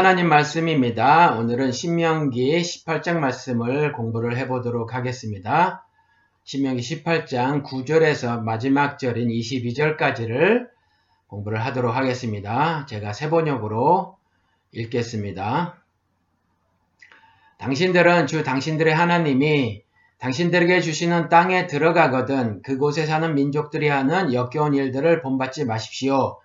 하나님 말씀입니다. 오늘은 신명기 18장 말씀을 공부를 해보도록 하겠습니다. 신명기 18장 9절에서 마지막 절인 22절까지를 공부를 하도록 하겠습니다. 제가 세번역으로 읽겠습니다. 당신들은 주 당신들의 하나님이 당신들에게 주시는 땅에 들어가거든 그곳에 사는 민족들이 하는 역겨운 일들을 본받지 마십시오.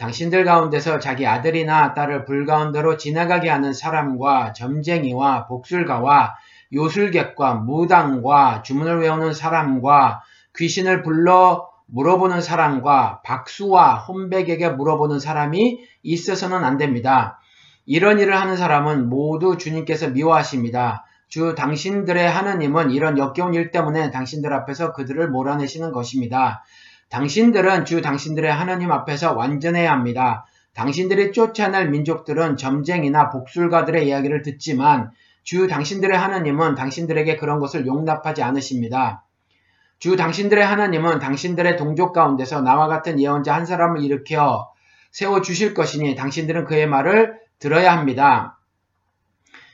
당신들 가운데서 자기 아들이나 딸을 불가운데로 지나가게 하는 사람과 점쟁이와 복술가와 요술객과 무당과 주문을 외우는 사람과 귀신을 불러 물어보는 사람과 박수와 혼백에게 물어보는 사람이 있어서는 안 됩니다. 이런 일을 하는 사람은 모두 주님께서 미워하십니다. 주 당신들의 하느님은 이런 역겨운 일 때문에 당신들 앞에서 그들을 몰아내시는 것입니다. 당신들은 주 당신들의 하나님 앞에서 완전해야 합니다. 당신들이 쫓아낼 민족들은 점쟁이나 복술가들의 이야기를 듣지만 주 당신들의 하나님은 당신들에게 그런 것을 용납하지 않으십니다. 주 당신들의 하나님은 당신들의 동족 가운데서 나와 같은 예언자 한 사람을 일으켜 세워 주실 것이니 당신들은 그의 말을 들어야 합니다.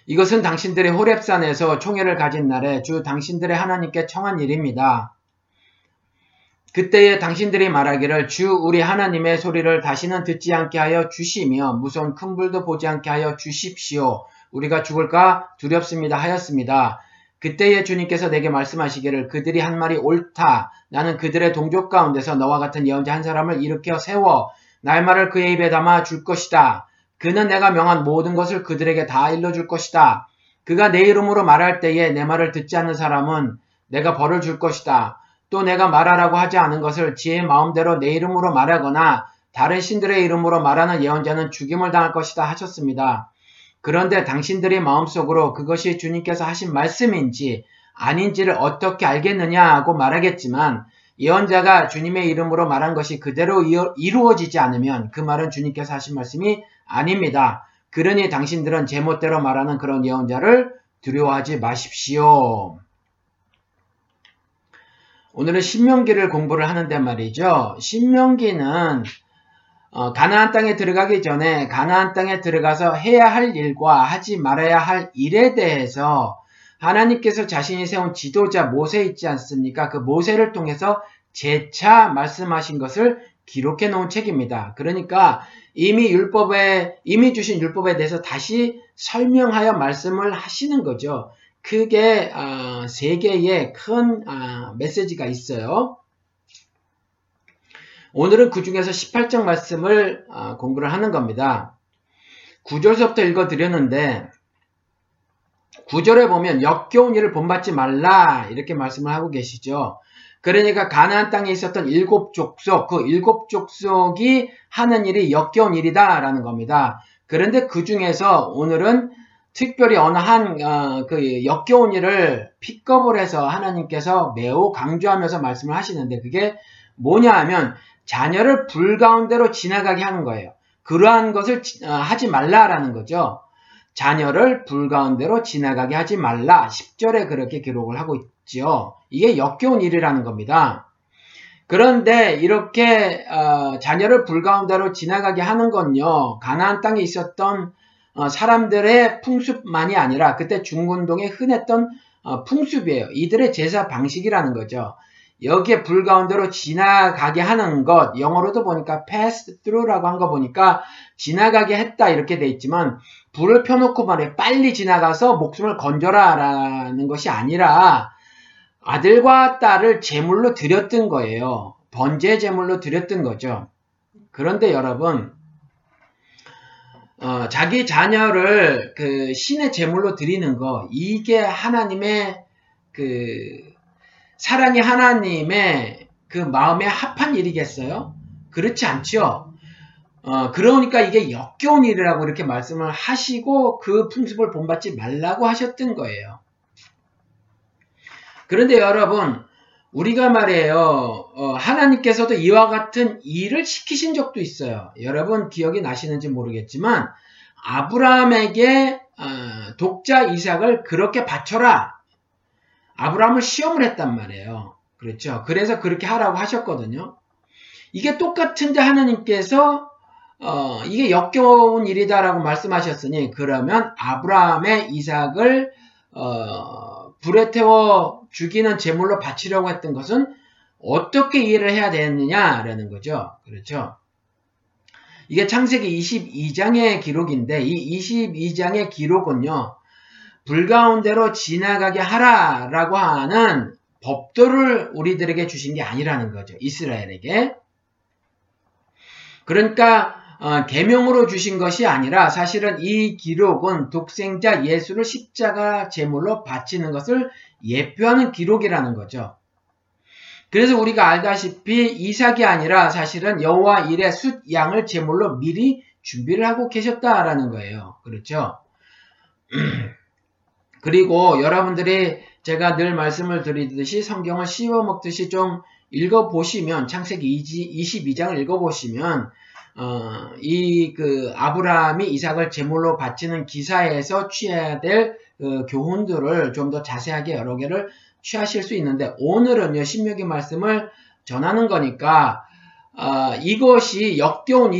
이것은 당신들의 호랩산에서 총회를 가진 날에 주 당신들의 하나님께 청한 일입니다. 그때에 당신들이 말하기를 주 우리 하나님의 소리를 다시는 듣지 않게 하여 주시며 무서운 큰 불도 보지 않게 하여 주십시오. 우리가 죽을까 두렵습니다 하였습니다. 그때에 주님께서 내게 말씀하시기를 그들이 한 말이 옳다. 나는 그들의 동족 가운데서 너와 같은 예언자 한 사람을 일으켜 세워 날말을 그의 입에 담아 줄 것이다. 그는 내가 명한 모든 것을 그들에게 다 일러줄 것이다. 그가 내 이름으로 말할 때에 내 말을 듣지 않는 사람은 내가 벌을 줄 것이다. 또 내가 말하라고 하지 않은 것을 지의 마음대로 내 이름으로 말하거나 다른 신들의 이름으로 말하는 예언자는 죽임을 당할 것이다 하셨습니다. 그런데 당신들이 마음속으로 그것이 주님께서 하신 말씀인지 아닌지를 어떻게 알겠느냐고 말하겠지만 예언자가 주님의 이름으로 말한 것이 그대로 이루어지지 않으면 그 말은 주님께서 하신 말씀이 아닙니다. 그러니 당신들은 제멋대로 말하는 그런 예언자를 두려워하지 마십시오. 오늘은 신명기를 공부를 하는데 말이죠. 신명기는 어, 가나안 땅에 들어가기 전에 가나안 땅에 들어가서 해야 할 일과 하지 말아야 할 일에 대해서 하나님께서 자신이 세운 지도자 모세 있지 않습니까? 그 모세를 통해서 재차 말씀하신 것을 기록해 놓은 책입니다. 그러니까 이미 율법에 이미 주신 율법에 대해서 다시 설명하여 말씀을 하시는 거죠. 크게 어, 세 개의 큰 어, 메시지가 있어요. 오늘은 그 중에서 18장 말씀을 어, 공부를 하는 겁니다. 9절서부터 읽어드렸는데 9절에 보면 역겨운 일을 본받지 말라 이렇게 말씀을 하고 계시죠. 그러니까 가나안 땅에 있었던 일곱 족속 그 일곱 족속이 하는 일이 역겨운 일이다라는 겁니다. 그런데 그 중에서 오늘은 특별히 어느 한그 어, 역겨운 일을 픽업을 해서 하나님께서 매우 강조하면서 말씀을 하시는데 그게 뭐냐 하면 자녀를 불 가운데로 지나가게 하는 거예요. 그러한 것을 어, 하지 말라라는 거죠. 자녀를 불 가운데로 지나가게 하지 말라. 10절에 그렇게 기록을 하고 있죠. 이게 역겨운 일이라는 겁니다. 그런데 이렇게 어, 자녀를 불 가운데로 지나가게 하는 건요. 가나안 땅에 있었던 어, 사람들의 풍습만이 아니라 그때 중군동에 흔했던 어, 풍습이에요. 이들의 제사 방식이라는 거죠. 여기에 불 가운데로 지나가게 하는 것, 영어로도 보니까 pass through라고 한 거 보니까 지나가게 했다 이렇게 돼 있지만 불을 펴놓고 말해 빨리 지나가서 목숨을 건져라 라는 것이 아니라 아들과 딸을 제물로 드렸던 거예요. 번제 제물로 드렸던 거죠. 그런데 여러분 어, 자기 자녀를 그 신의 제물로 드리는 거 이게 하나님의 그 사랑의 하나님의 그 마음에 합한 일이겠어요? 그렇지 않죠. 어, 그러니까 이게 역겨운 일이라고 이렇게 말씀을 하시고 그 풍습을 본받지 말라고 하셨던 거예요. 그런데 여러분, 우리가 말이에요, 어, 하나님께서도 이와 같은 일을 시키신 적도 있어요. 여러분 기억이 나시는지 모르겠지만, 아브라함에게 어, 독자 이삭을 그렇게 바쳐라. 아브라함을 시험을 했단 말이에요. 그렇죠. 그래서 그렇게 하라고 하셨거든요. 이게 똑같은데 하나님께서 어, 이게 역겨운 일이다라고 말씀하셨으니 그러면 아브라함의 이삭을 어, 불에 태워 죽이는 제물로 바치려고 했던 것은 어떻게 이해를 해야 되느냐라는 거죠. 그렇죠. 이게 창세기 22장의 기록인데 이 22장의 기록은요. 불가운데로 지나가게 하라라고 하는 법도를 우리들에게 주신 게 아니라는 거죠. 이스라엘에게. 그러니까 어, 계명으로 주신 것이 아니라 사실은 이 기록은 독생자 예수를 십자가 제물로 바치는 것을 예표하는 기록이라는 거죠. 그래서 우리가 알다시피 이삭이 아니라 사실은 여호와 일의 숫 양을 제물로 미리 준비를 하고 계셨다라는 거예요. 그렇죠? 그리고 여러분들이 제가 늘 말씀을 드리듯이 성경을 씹어 먹듯이 좀 읽어 보시면 창세기 22장을 읽어 보시면 어, 이 그 아브라함이 이삭을 제물로 바치는 기사에서 취해야 될 그 교훈들을 좀 더 자세하게 여러 개를 취하실 수 있는데 오늘은요 신명기 말씀을 전하는 거니까 어, 이것이 역겨운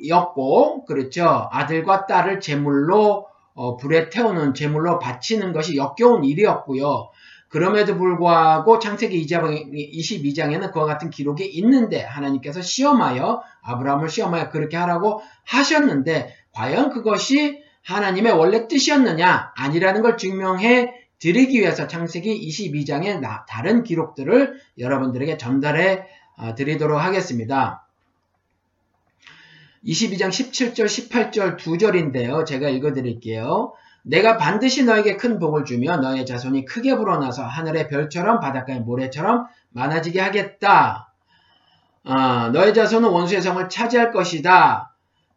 일이었고 그렇죠 아들과 딸을 제물로 어, 불에 태우는 제물로 바치는 것이 역겨운 일이었고요. 그럼에도 불구하고 창세기 22장에는 그와 같은 기록이 있는데 하나님께서 시험하여 아브라함을 시험하여 그렇게 하라고 하셨는데 과연 그것이 하나님의 원래 뜻이었느냐 아니라는 걸 증명해 드리기 위해서 창세기 22장의 다른 기록들을 여러분들에게 전달해 어, 드리도록 하겠습니다. 22장 17절, 18절 두 절인데요. 제가 읽어 드릴게요. 내가 반드시 너에게 큰 복을 주며 너의 자손이 크게 불어나서 하늘의 별처럼 바닷가의 모래처럼 많아지게 하겠다. 어, 너의 자손은 원수의 성을 차지할 것이다.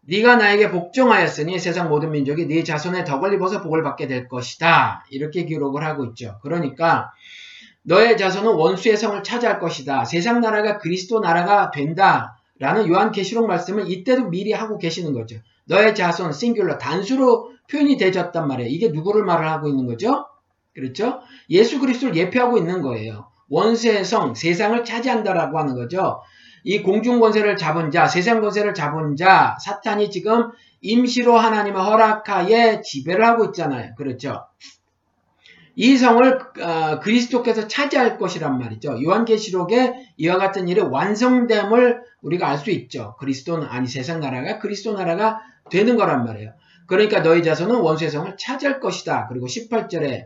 네가 나에게 복종하였으니 세상 모든 민족이 네 자손의 덕을 입어서 복을 받게 될 것이다. 이렇게 기록을 하고 있죠. 그러니까 너의 자손은 원수의 성을 차지할 것이다. 세상 나라가 그리스도 나라가 된다. 라는 요한 계시록 말씀을 이때도 미리 하고 계시는 거죠. 너의 자손 싱귤러 단수로 표현이 되졌단 말이에요. 이게 누구를 말을 하고 있는 거죠? 그렇죠? 예수 그리스도를 예표하고 있는 거예요. 원수의 성, 세상을 차지한다라고 하는 거죠. 이 공중 권세를 잡은 자, 세상 권세를 잡은 자, 사탄이 지금 임시로 하나님의 허락하에 지배를 하고 있잖아요. 그렇죠? 이 성을 어, 그리스도께서 차지할 것이란 말이죠. 요한계시록에 이와 같은 일의 완성됨을 우리가 알 수 있죠. 그리스도는 아니 세상 나라가 그리스도 나라가 되는 거란 말이에요. 그러니까 너희 자손은 원수의 성을 차지할 것이다. 그리고 18절에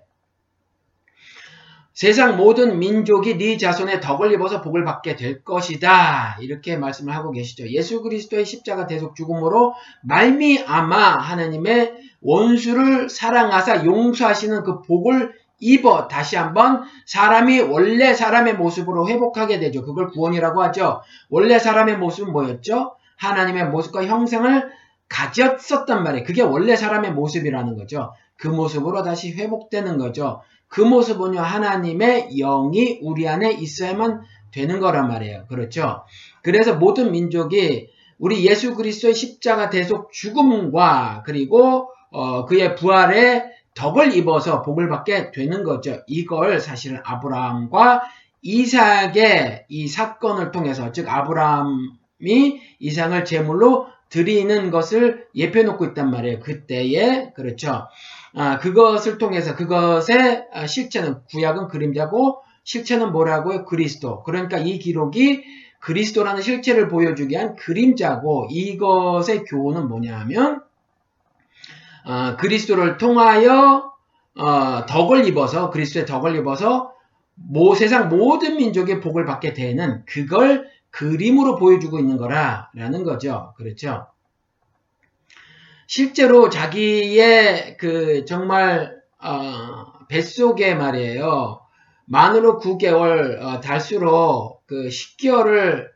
세상 모든 민족이 네 자손의 덕을 입어서 복을 받게 될 것이다. 이렇게 말씀을 하고 계시죠. 예수 그리스도의 십자가 대속 죽음으로 말미암아 하나님의 원수를 사랑하사 용서하시는 그 복을 입어 다시 한번 사람이 원래 사람의 모습으로 회복하게 되죠. 그걸 구원이라고 하죠. 원래 사람의 모습은 뭐였죠? 하나님의 모습과 형상을 가졌었단 말이에요. 그게 원래 사람의 모습이라는 거죠. 그 모습으로 다시 회복되는 거죠. 그 모습은요, 하나님의 영이 우리 안에 있어야만 되는 거란 말이에요. 그렇죠? 그래서 모든 민족이 우리 예수 그리스도의 십자가 대속 죽음과 그리고 어, 그의 부활에 덕을 입어서 복을 받게 되는 거죠. 이걸 사실은 아브라함과 이삭의 이 사건을 통해서 즉 아브라함이 이삭을 제물로 드리는 것을 예표 놓고 있단 말이에요. 그때에 그렇죠. 아, 그것을 통해서 그것의 아, 실체는 구약은 그림자고 실체는 뭐라고요? 그리스도. 그러니까 이 기록이 그리스도라는 실체를 보여주기 위한 그림자고 이것의 교훈은 뭐냐 하면 어, 그리스도를 통하여 어, 덕을 입어서 그리스도의 덕을 입어서 모 세상 모든 민족의 복을 받게 되는 그걸 그림으로 보여주고 있는 거라라는 거죠. 그렇죠? 실제로 자기의 그 정말 어, 뱃속에 말이에요. 만으로 9개월 어, 달수로 그 10개월을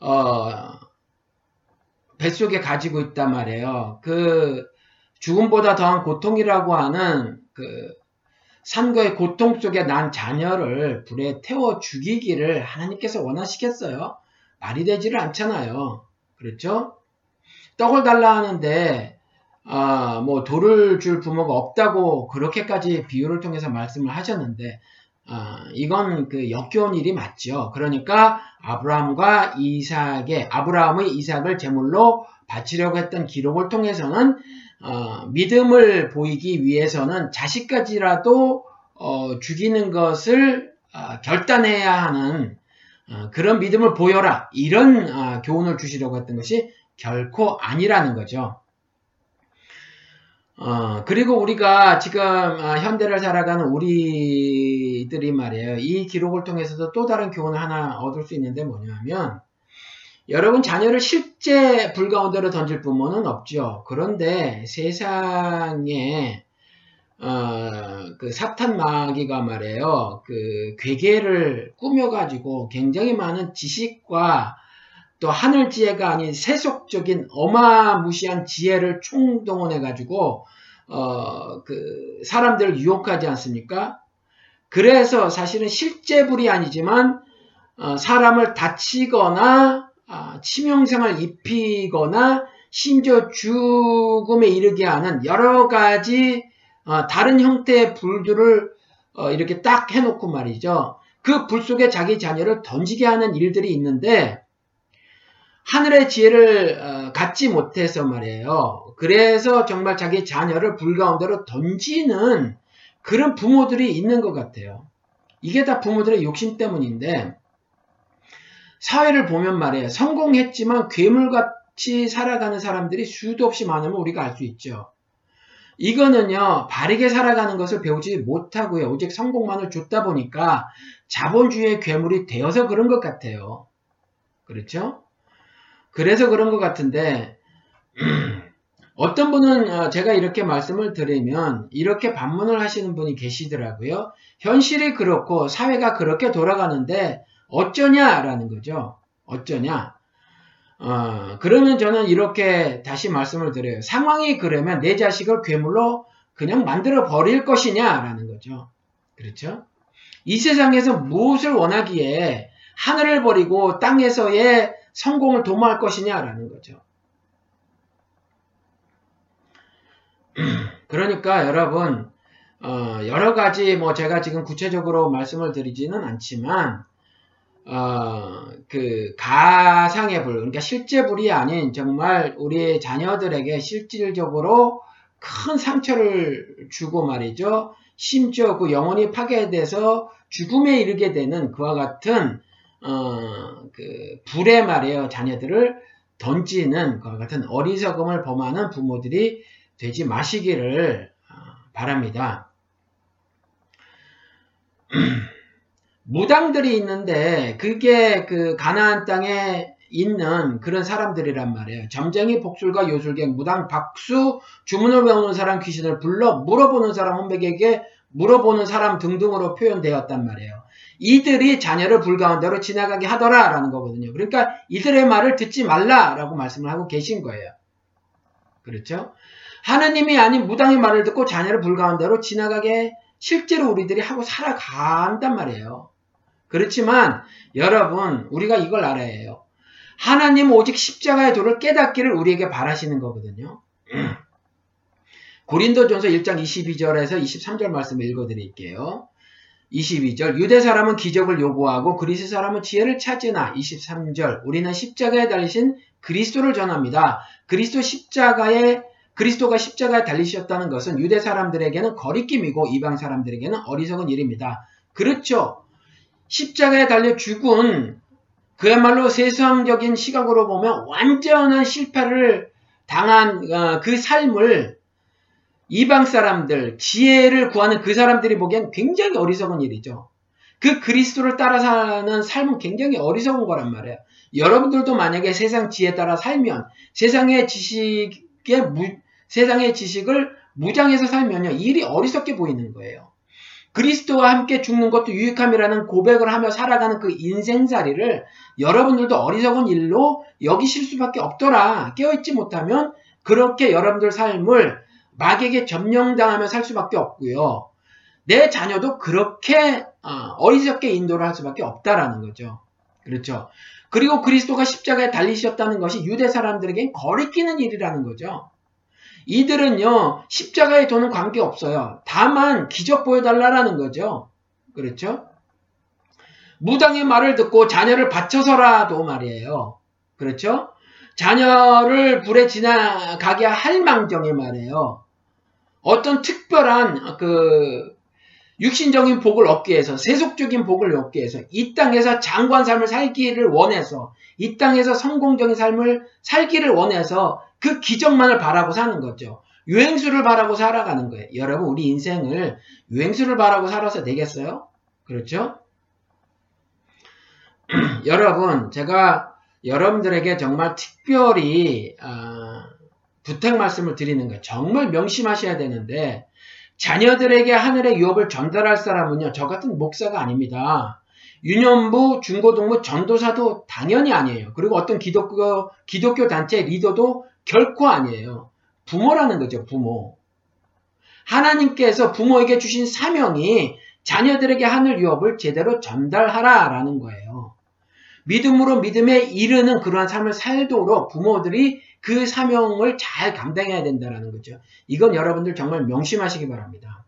어, 뱃속에 가지고 있단 말이에요. 그 죽음보다 더한 고통이라고 하는 그 산거의 고통 속에 난 자녀를 불에 태워 죽이기를 하나님께서 원하시겠어요? 말이 되지를 않잖아요. 그렇죠? 떡을 달라 하는데 아, 뭐 돌을 줄 부모가 없다고 그렇게까지 비유를 통해서 말씀을 하셨는데 어, 이건 그 역겨운 일이 맞죠. 그러니까 아브라함과 이삭의 아브라함의 이삭을 제물로 바치려고 했던 기록을 통해서는 어, 믿음을 보이기 위해서는 자식까지라도 어, 죽이는 것을 어, 결단해야 하는 어, 그런 믿음을 보여라 이런 어, 교훈을 주시려고 했던 것이 결코 아니라는 거죠. 어, 그리고 우리가 지금 어, 현대를 살아가는 우리들이 말이에요. 이 기록을 통해서도 또 다른 교훈을 하나 얻을 수 있는데 뭐냐면 여러분 자녀를 실제 불 가운데로 던질 부모는 없죠. 그런데 세상에 어, 그 사탄 마귀가 말이에요. 그 괴계를 꾸며가지고 굉장히 많은 지식과 또 하늘 지혜가 아닌 세속적인 어마무시한 지혜를 총동원해 가지고 어 그 사람들을 유혹하지 않습니까? 그래서 사실은 실제 불이 아니지만 어 사람을 다치거나 아, 치명상을 입히거나 심지어 죽음에 이르게 하는 여러 가지 어 다른 형태의 불들을 어 이렇게 딱 해놓고 말이죠. 그 불 속에 자기 자녀를 던지게 하는 일들이 있는데 하늘의 지혜를 어, 갖지 못해서 말이에요. 그래서 정말 자기 자녀를 불 가운데로 던지는 그런 부모들이 있는 것 같아요. 이게 다 부모들의 욕심 때문인데 사회를 보면 말이에요. 성공했지만 괴물같이 살아가는 사람들이 수도 없이 많으면 우리가 알 수 있죠. 이거는요, 바르게 살아가는 것을 배우지 못하고요. 오직 성공만을 줬다 보니까 자본주의의 괴물이 되어서 그런 것 같아요. 그렇죠? 그래서 그런 것 같은데 어떤 분은 어, 제가 이렇게 말씀을 드리면 이렇게 반문을 하시는 분이 계시더라고요. 현실이 그렇고 사회가 그렇게 돌아가는데 어쩌냐라는 거죠. 어쩌냐. 어, 그러면 저는 이렇게 다시 말씀을 드려요. 상황이 그러면 내 자식을 괴물로 그냥 만들어 버릴 것이냐라는 거죠. 그렇죠? 이 세상에서 무엇을 원하기에 하늘을 버리고 땅에서의 성공을 도모할 것이냐라는 거죠. 그러니까 여러분 어, 여러 가지 뭐 제가 지금 구체적으로 말씀을 드리지는 않지만 어, 그 가상의 불 그러니까 실제 불이 아닌 정말 우리 자녀들에게 실질적으로 큰 상처를 주고 말이죠. 심지어 그 영혼이 파괴돼서 죽음에 이르게 되는 그와 같은 어, 그 불에 말이에요. 자녀들을 던지는 것 같은 어리석음을 범하는 부모들이 되지 마시기를 어, 바랍니다. 무당들이 있는데 그게 그 가나안 땅에 있는 그런 사람들이란 말이에요. 점쟁이, 복술가, 요술객, 무당, 박수, 주문을 외우는 사람, 귀신을 불러 물어보는 사람, 혼백에게 물어보는 사람 등등으로 표현되었단 말이에요. 이들이 자녀를 불가운데로 지나가게 하더라라는 거거든요. 그러니까 이들의 말을 듣지 말라라고 말씀을 하고 계신 거예요. 그렇죠? 하느님이 아닌 무당의 말을 듣고 자녀를 불가운데로 지나가게 실제로 우리들이 하고 살아간단 말이에요. 그렇지만 여러분 우리가 이걸 알아야 해요. 하나님 오직 십자가의 도를 깨닫기를 우리에게 바라시는 거거든요. 고린도전서 1장 22절에서 23절 말씀을 읽어드릴게요. 22절 유대 사람은 기적을 요구하고 그리스 사람은 지혜를 찾으나 23절 우리는 십자가에 달리신 그리스도를 전합니다. 그리스도 십자가에 그리스도가 십자가에 달리셨다는 것은 유대 사람들에게는 거리낌이고 이방 사람들에게는 어리석은 일입니다. 그렇죠. 십자가에 달려 죽은 그야말로 세상적인 시각으로 보면 완전한 실패를 당한 어, 그 삶을 이방 사람들, 지혜를 구하는 그 사람들이 보기엔 굉장히 어리석은 일이죠. 그 그리스도를 따라 사는 삶은 굉장히 어리석은 거란 말이에요. 여러분들도 만약에 세상 지혜 따라 살면 세상의 지식에 무, 세상의 지식을 무장해서 살면요 일이 어리석게 보이는 거예요. 그리스도와 함께 죽는 것도 유익함이라는 고백을 하며 살아가는 그 인생살이를 여러분들도 어리석은 일로 여기실 수밖에 없더라. 깨어있지 못하면 그렇게 여러분들 삶을 마귀에게 점령당하며 살 수밖에 없고요. 내 자녀도 그렇게 어, 어리석게 인도를 할 수밖에 없다라는 거죠. 그렇죠. 그리고 그리스도가 십자가에 달리셨다는 것이 유대 사람들에겐 거리끼는 일이라는 거죠. 이들은요, 십자가에 도는 관계없어요. 다만 기적 보여달라라는 거죠. 그렇죠? 무당의 말을 듣고 자녀를 바쳐서라도 말이에요. 그렇죠? 자녀를 불에 지나가게 할 망정에 말이에요. 어떤 특별한 그 육신적인 복을 얻기 위해서 세속적인 복을 얻기 위해서 이 땅에서 장관 삶을 살기를 원해서 이 땅에서 성공적인 삶을 살기를 원해서 그 기적만을 바라고 사는 거죠. 유행수를 바라고 살아가는 거예요. 여러분 우리 인생을 유행수를 바라고 살아서 되겠어요? 그렇죠? 여러분 제가 여러분들에게 정말 특별히 어, 부탁 말씀을 드리는 거예요. 정말 명심하셔야 되는데 자녀들에게 하늘의 유업을 전달할 사람은요, 저 같은 목사가 아닙니다. 유년부, 중고등부, 전도사도 당연히 아니에요. 그리고 어떤 기독교, 기독교 단체 리더도 결코 아니에요. 부모라는 거죠, 부모. 하나님께서 부모에게 주신 사명이 자녀들에게 하늘 유업을 제대로 전달하라라는 거예요. 믿음으로 믿음에 이르는 그러한 삶을 살도록 부모들이 그 사명을 잘 감당해야 된다는 거죠. 이건 여러분들 정말 명심하시기 바랍니다.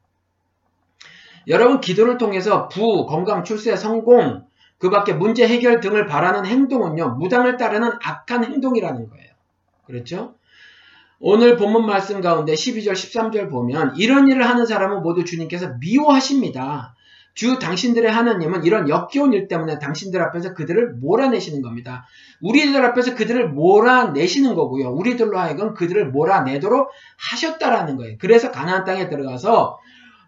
여러분 기도를 통해서 부, 건강, 출세, 성공, 그 밖에 문제 해결 등을 바라는 행동은요, 무당을 따르는 악한 행동이라는 거예요. 그렇죠? 오늘 본문 말씀 가운데 12절, 13절 보면 이런 일을 하는 사람은 모두 주님께서 미워하십니다. 주 당신들의 하나님은 이런 역겨운 일 때문에 당신들 앞에서 그들을 몰아내시는 겁니다. 우리들 앞에서 그들을 몰아내시는 거고요. 우리들로 하여금 그들을 몰아내도록 하셨다라는 거예요. 그래서 가나안 땅에 들어가서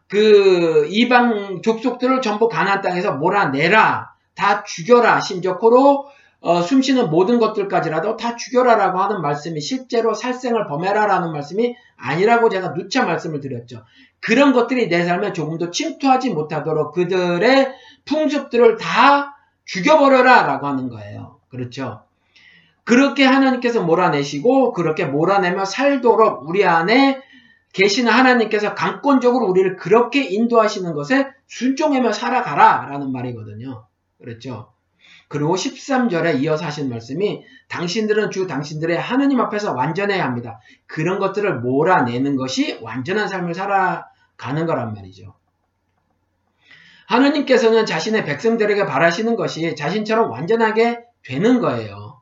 그 이방 족속들을 전부 가나안 땅에서 몰아내라. 다 죽여라. 심지어 코로 어, 숨쉬는 모든 것들까지라도 다 죽여라라고 하는 말씀이 실제로 살생을 범해라라는 말씀이 아니라고 제가 누차 말씀을 드렸죠. 그런 것들이 내 삶에 조금도 침투하지 못하도록 그들의 풍습들을 다 죽여버려라 라고 하는 거예요. 그렇죠. 그렇게 하나님께서 몰아내시고 그렇게 몰아내며 살도록 우리 안에 계시는 하나님께서 강권적으로 우리를 그렇게 인도하시는 것에 순종하며 살아가라 라는 말이거든요. 그렇죠. 그리고 13절에 이어서 하신 말씀이 당신들은 주 당신들의 하느님 앞에서 완전해야 합니다. 그런 것들을 몰아내는 것이 완전한 삶을 살아 가는 거란 말이죠. 하느님께서는 자신의 백성들에게 바라시는 것이 자신처럼 완전하게 되는 거예요.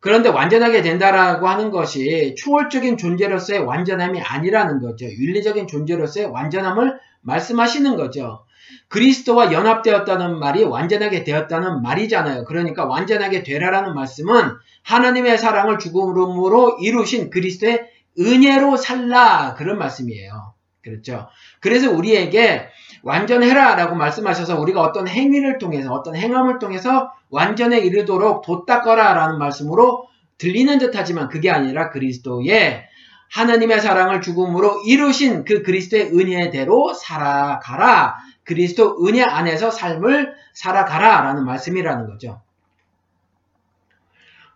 그런데 완전하게 된다라고 하는 것이 초월적인 존재로서의 완전함이 아니라는 거죠. 윤리적인 존재로서의 완전함을 말씀하시는 거죠. 그리스도와 연합되었다는 말이 완전하게 되었다는 말이잖아요. 그러니까 완전하게 되라라는 말씀은 하나님의 사랑을 죽음으로 이루신 그리스도의 은혜로 살라 그런 말씀이에요. 그렇죠. 그래서 우리에게 완전해라 라고 말씀하셔서 우리가 어떤 행위를 통해서 어떤 행함을 통해서 완전에 이르도록 돛닦아라 라는 말씀으로 들리는 듯 하지만 그게 아니라 그리스도의 하나님의 사랑을 죽음으로 이루신 그 그리스도의 은혜대로 살아가라. 그리스도 은혜 안에서 삶을 살아가라 라는 말씀이라는 거죠.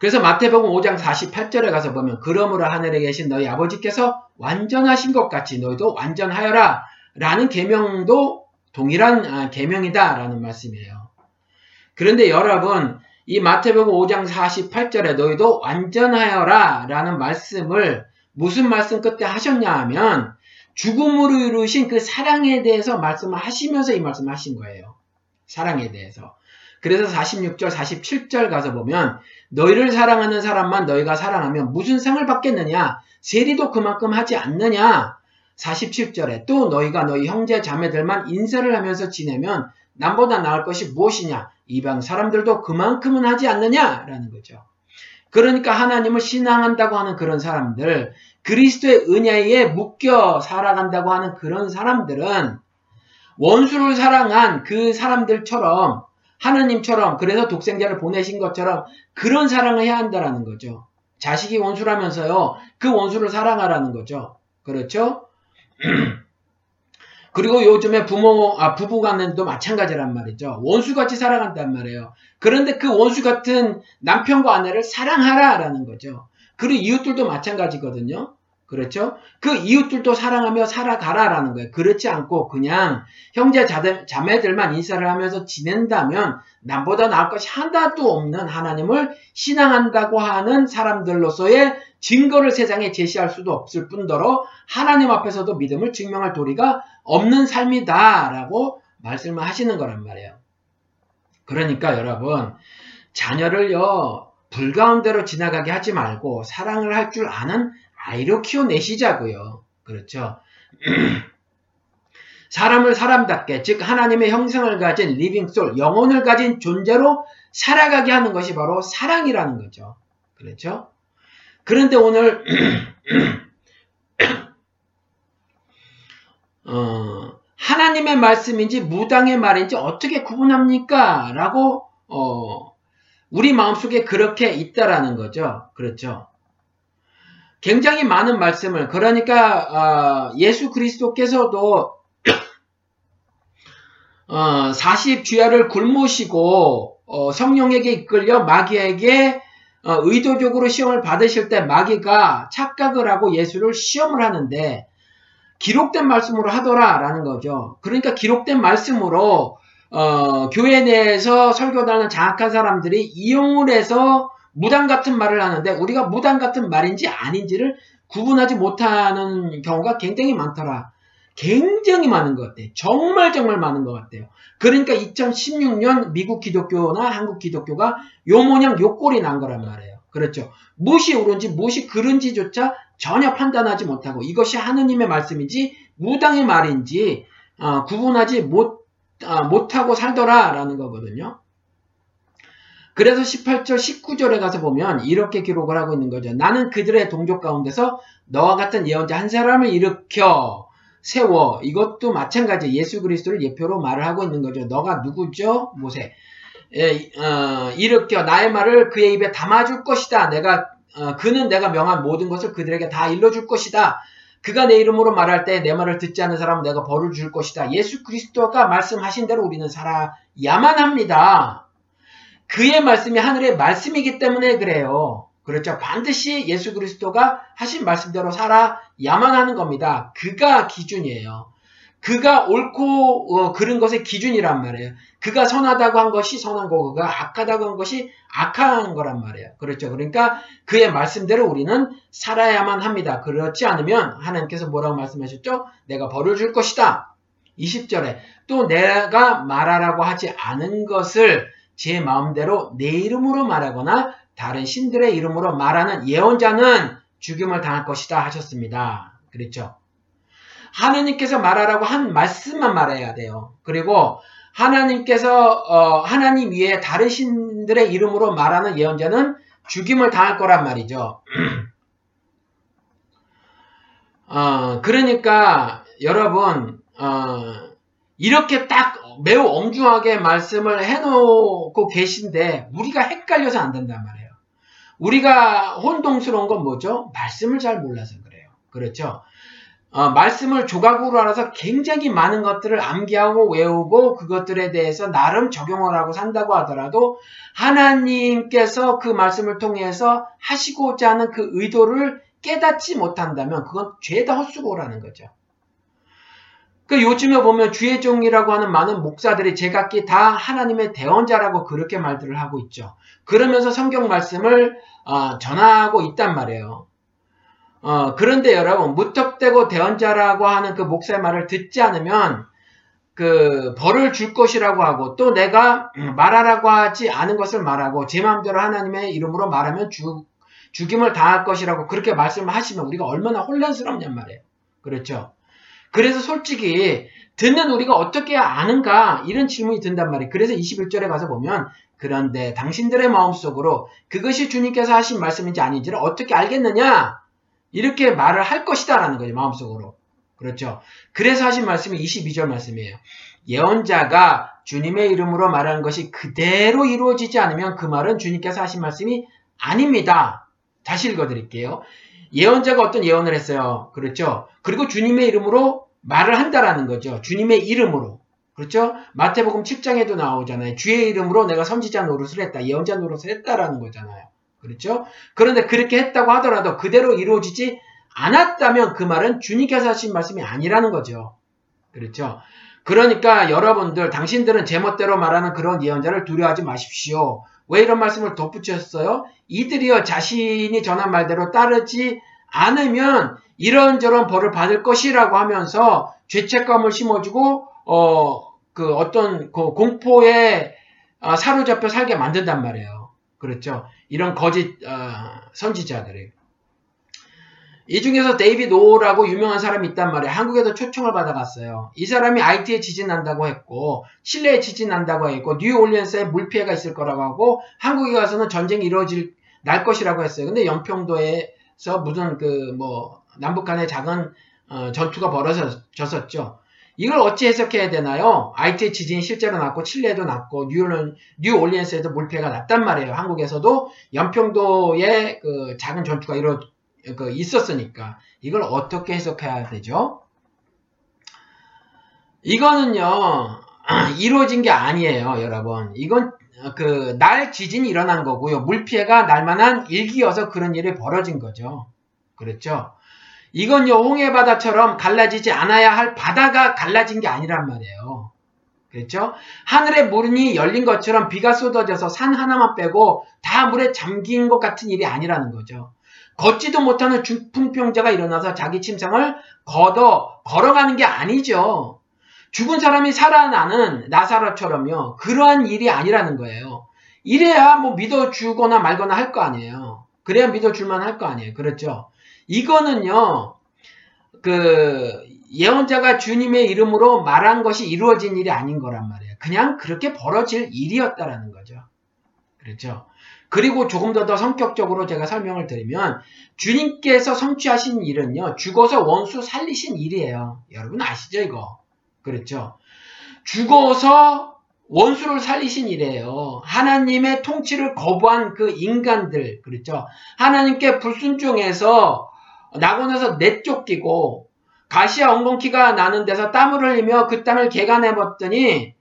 그래서 마태복음 5장 48절에 가서 보면 그러므로 하늘에 계신 너희 아버지께서 완전하신 것 같이 너희도 완전하여라 라는 계명도 동일한 아, 계명이다 라는 말씀이에요. 그런데 여러분 이 마태복음 5장 48절에 너희도 완전하여라 라는 말씀을 무슨 말씀 끝에 하셨냐 하면 죽음으로 이루신 그 사랑에 대해서 말씀을 하시면서 이 말씀을 하신 거예요. 사랑에 대해서. 그래서 46절, 47절 가서 보면 너희를 사랑하는 사람만 너희가 사랑하면 무슨 상을 받겠느냐? 세리도 그만큼 하지 않느냐? 47절에 또 너희가 너희 형제 자매들만 인사를 하면서 지내면 남보다 나을 것이 무엇이냐? 이방 사람들도 그만큼은 하지 않느냐? 라는 거죠. 그러니까 하나님을 신앙한다고 하는 그런 사람들, 그리스도의 은혜에 묶여 살아간다고 하는 그런 사람들은 원수를 사랑한 그 사람들처럼 하나님처럼 그래서 독생자를 보내신 것처럼 그런 사랑을 해야 한다라는 거죠. 자식이 원수라면서요. 그 원수를 사랑하라는 거죠. 그렇죠? 그리고 요즘에 부모, 아, 부부 간에도 마찬가지란 말이죠. 원수같이 살아간단 말이에요. 그런데 그 원수 같은 남편과 아내를 사랑하라라는 거죠. 그리고 이웃들도 마찬가지거든요. 그렇죠? 그 이웃들도 사랑하며 살아가라라는 거예요. 그렇지 않고 그냥 형제 자매들만 인사를 하면서 지낸다면 남보다 나을 것이 하나도 없는 하나님을 신앙한다고 하는 사람들로서의 증거를 세상에 제시할 수도 없을 뿐더러 하나님 앞에서도 믿음을 증명할 도리가 없는 삶이다라고 말씀을 하시는 거란 말이에요. 그러니까 여러분 자녀를요 불 가운데로 지나가게 하지 말고 사랑을 할 줄 아는 아이로 키워내시자고요. 그렇죠. 사람을 사람답게 즉 하나님의 형상을 가진 living soul 영혼을 가진 존재로 살아가게 하는 것이 바로 사랑이라는 거죠. 그렇죠? 그런데 오늘 어, 하나님의 말씀인지 무당의 말인지 어떻게 구분합니까? 라고 어, 우리 마음속에 그렇게 있다라는 거죠. 그렇죠. 굉장히 많은 말씀을 그러니까 어, 예수 그리스도께서도 어, 40주야를 굶으시고 어, 성령에게 이끌려 마귀에게 어, 의도적으로 시험을 받으실 때 마귀가 착각을 하고 예수를 시험을 하는데 기록된 말씀으로 하더라라는 거죠. 그러니까 기록된 말씀으로 어, 교회 내에서 설교단는 장악한 사람들이 이용을 해서 무당 같은 말을 하는데 우리가 무당 같은 말인지 아닌지를 구분하지 못하는 경우가 굉장히 많더라. 굉장히 많은 것 같아요. 정말 정말 많은 것 같아요. 그러니까 2016년 미국 기독교나 한국 기독교가 요 모양 요 꼴이 난 거란 말이에요. 그렇죠. 무엇이 옳은지 무엇이 그른지조차 전혀 판단하지 못하고 이것이 하느님의 말씀인지 무당의 말인지 어, 구분하지 못, 어, 못하고 살더라라는 거거든요. 그래서 18절 19절에 가서 보면 이렇게 기록을 하고 있는 거죠. 나는 그들의 동족 가운데서 너와 같은 예언자 한 사람을 일으켜 세워 이것도 마찬가지 예수 그리스도를 예표로 말을 하고 있는 거죠. 너가 누구죠? 모세. 예, 어, 일으켜 나의 말을 그의 입에 담아줄 것이다. 내가 어, 그는 내가 명한 모든 것을 그들에게 다 일러줄 것이다. 그가 내 이름으로 말할 때 내 말을 듣지 않는 사람은 내가 벌을 줄 것이다. 예수 그리스도가 말씀하신 대로 우리는 살아야만 합니다. 그의 말씀이 하늘의 말씀이기 때문에 그래요. 그렇죠. 반드시 예수 그리스도가 하신 말씀대로 살아야만 하는 겁니다. 그가 기준이에요. 그가 옳고 어, 그른 것의 기준이란 말이에요. 그가 선하다고 한 것이 선한 거고 그가 악하다고 한 것이 악한 거란 말이에요. 그렇죠. 그러니까 그의 말씀대로 우리는 살아야만 합니다. 그렇지 않으면 하나님께서 뭐라고 말씀하셨죠? 내가 벌을 줄 것이다. 20절에 또 내가 말하라고 하지 않은 것을 제 마음대로 내 이름으로 말하거나 다른 신들의 이름으로 말하는 예언자는 죽임을 당할 것이다 하셨습니다. 그렇죠? 하나님께서 말하라고 한 말씀만 말해야 돼요. 그리고 하나님께서 어, 하나님 위에 다른 신들의 이름으로 말하는 예언자는 죽임을 당할 거란 말이죠. 어, 그러니까 여러분 어, 이렇게 딱 매우 엄중하게 말씀을 해놓고 계신데 우리가 헷갈려서 안 된단 말이에요. 우리가 혼동스러운 건 뭐죠? 말씀을 잘 몰라서 그래요. 그렇죠? 어, 말씀을 조각으로 알아서 굉장히 많은 것들을 암기하고 외우고 그것들에 대해서 나름 적용을 하고 산다고 하더라도 하나님께서 그 말씀을 통해서 하시고자 하는 그 의도를 깨닫지 못한다면 그건 죄다 헛수고라는 거죠. 그 요즘에 보면 주의 종이라고 하는 많은 목사들이 제각기 다 하나님의 대언자라고 그렇게 말들을 하고 있죠. 그러면서 성경 말씀을 어, 전하고 있단 말이에요. 어, 그런데 여러분 무턱대고 대언자라고 하는 그 목사의 말을 듣지 않으면 그 벌을 줄 것이라고 하고 또 내가 말하라고 하지 않은 것을 말하고 제 마음대로 하나님의 이름으로 말하면 죽, 죽임을 당할 것이라고 그렇게 말씀을 하시면 우리가 얼마나 혼란스럽냔 말이에요. 그렇죠? 그래서 솔직히 듣는 우리가 어떻게 아는가 이런 질문이 든단 말이에요. 그래서 21절에 가서 보면 그런데 당신들의 마음속으로 그것이 주님께서 하신 말씀인지 아닌지를 어떻게 알겠느냐? 이렇게 말을 할 것이다 라는 거죠. 마음속으로. 그렇죠. 그래서 하신 말씀이 22절 말씀이에요. 예언자가 주님의 이름으로 말하는 것이 그대로 이루어지지 않으면 그 말은 주님께서 하신 말씀이 아닙니다. 다시 읽어드릴게요. 예언자가 어떤 예언을 했어요. 그렇죠. 그리고 주님의 이름으로 말을 한다라는 거죠. 주님의 이름으로. 그렇죠? 마태복음 7장에도 나오잖아요. 주의 이름으로 내가 선지자 노릇을 했다. 예언자 노릇을 했다라는 거잖아요. 그렇죠? 그런데 그렇게 했다고 하더라도 그대로 이루어지지 않았다면 그 말은 주님께서 하신 말씀이 아니라는 거죠. 그렇죠? 그러니까 여러분들, 당신들은 제멋대로 말하는 그런 예언자를 두려워하지 마십시오. 왜 이런 말씀을 덧붙였어요? 이들이여 자신이 전한 말대로 따르지 않으면 이런저런 벌을 받을 것이라고 하면서 죄책감을 심어주고 어 그 어떤 그 공포에 어, 사로잡혀 살게 만든단 말이에요. 그렇죠. 이런 거짓 어, 선지자들이. 이 중에서 데이비드 오워라고 유명한 사람이 있단 말이에요. 한국에도 초청을 받아갔어요. 이 사람이 아이티에 지진 난다고 했고 칠레에 지진 난다고 했고 뉴올리언스에 물 피해가 있을 거라고 하고 한국에 가서는 전쟁이 이루어질 날 것이라고 했어요. 근데 연평도에서 무슨 그뭐 남북 간의 작은 어, 전투가 벌어졌었죠. 이걸 어찌 해석해야 되나요? 아이티의 지진이 실제로 났고 칠레에도 났고 뉴올리언, 뉴올리언스에도 물피해가 났단 말이에요. 한국에서도 연평도에 그 작은 전투가 이루 그 있었으니까 이걸 어떻게 해석해야 되죠? 이거는요 이루어진 게 아니에요, 여러분. 이건 그 날 지진이 일어난 거고요. 물피해가 날만한 일기여서 그런 일이 벌어진 거죠. 그렇죠? 이건 요 홍해 바다처럼 갈라지지 않아야 할 바다가 갈라진 게 아니란 말이에요. 그렇죠? 하늘에 문이 열린 것처럼 비가 쏟아져서 산 하나만 빼고 다 물에 잠긴 것 같은 일이 아니라는 거죠. 걷지도 못하는 중풍병자가 일어나서 자기 침상을 걷어 걸어가는 게 아니죠. 죽은 사람이 살아나는 나사로처럼요. 그러한 일이 아니라는 거예요. 이래야 뭐 믿어주거나 말거나 할 거 아니에요. 그래야 믿어줄만 할 거 아니에요. 그렇죠? 이거는요. 그 예언자가 주님의 이름으로 말한 것이 이루어진 일이 아닌 거란 말이에요. 그냥 그렇게 벌어질 일이었다라는 거죠. 그렇죠? 그리고 조금 더 더 성격적으로 제가 설명을 드리면 주님께서 성취하신 일은요. 죽어서 원수 살리신 일이에요. 여러분 아시죠 이거? 그렇죠? 죽어서 원수를 살리신 일이에요. 하나님의 통치를 거부한 그 인간들, 그렇죠? 하나님께 불순종해서 낙원에서 내쫓기고 가시와 엉겅퀴가 나는 데서 땀을 흘리며 그 땀을 개가내봤더니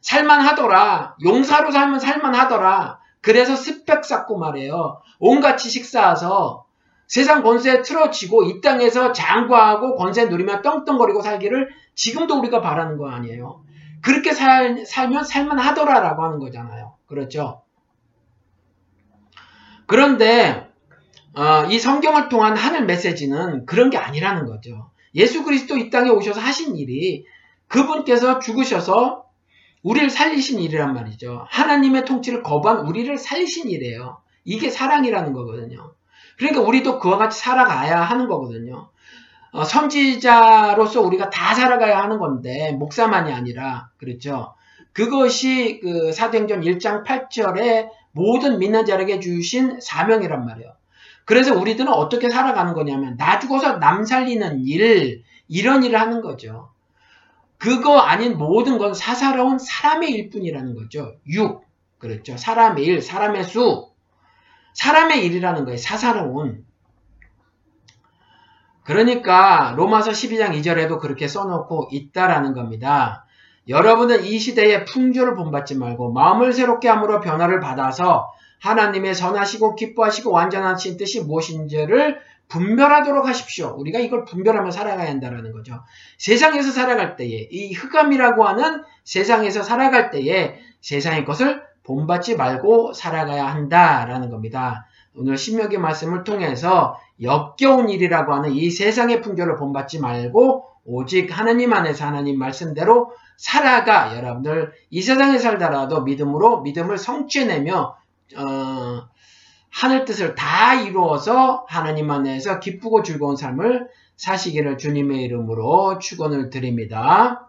살만하더라. 용사로 살면 살만하더라. 그래서 스펙 쌓고 말해요. 온갖 지식 쌓아서 세상 권세에 틀어지고 이 땅에서 장구하고 권세 누리며 떵떵거리고 살기를 지금도 우리가 바라는 거 아니에요. 그렇게 살, 살면 살만하더라라고 하는 거잖아요. 그렇죠? 그런데 어, 이 성경을 통한 하늘 메시지는 그런 게 아니라는 거죠. 예수 그리스도 이 땅에 오셔서 하신 일이 그분께서 죽으셔서 우리를 살리신 일이란 말이죠. 하나님의 통치를 거부한 우리를 살리신 일이에요. 이게 사랑이라는 거거든요. 그러니까 우리도 그와 같이 살아가야 하는 거거든요. 어, 선지자로서 우리가 다 살아가야 하는 건데 목사만이 아니라 그렇죠. 그것이 그 사도행전 1장 8절에 모든 믿는 자에게 주신 사명이란 말이에요. 그래서 우리들은 어떻게 살아가는 거냐면 나 죽어서 남 살리는 일 이런 일을 하는 거죠. 그거 아닌 모든 건 사사로운 사람의 일뿐이라는 거죠. 6. 그렇죠. 사람의 일, 사람의 수. 사람의 일이라는 거예요. 사사로운. 그러니까 로마서 12장 2절에도 그렇게 써놓고 있다라는 겁니다. 여러분은 이 시대의 풍조를 본받지 말고 마음을 새롭게 함으로 변화를 받아서 하나님의 선하시고 기뻐하시고 완전하신 뜻이 무엇인지를 분별하도록 하십시오. 우리가 이걸 분별하며 살아가야 한다는 거죠. 세상에서 살아갈 때에 이 흑암이라고 하는 세상에서 살아갈 때에 세상의 것을 본받지 말고 살아가야 한다라는 겁니다. 오늘 신명기 말씀을 통해서 역겨운 일이라고 하는 이 세상의 풍조를 본받지 말고 오직 하나님 안에서 하나님 말씀대로 살아가 여러분들 이 세상에 살더라도 믿음으로 믿음을 성취해내며 어, 하늘 뜻을 다 이루어서 하나님 안에서 기쁘고 즐거운 삶을 사시기를 주님의 이름으로 축원을 드립니다.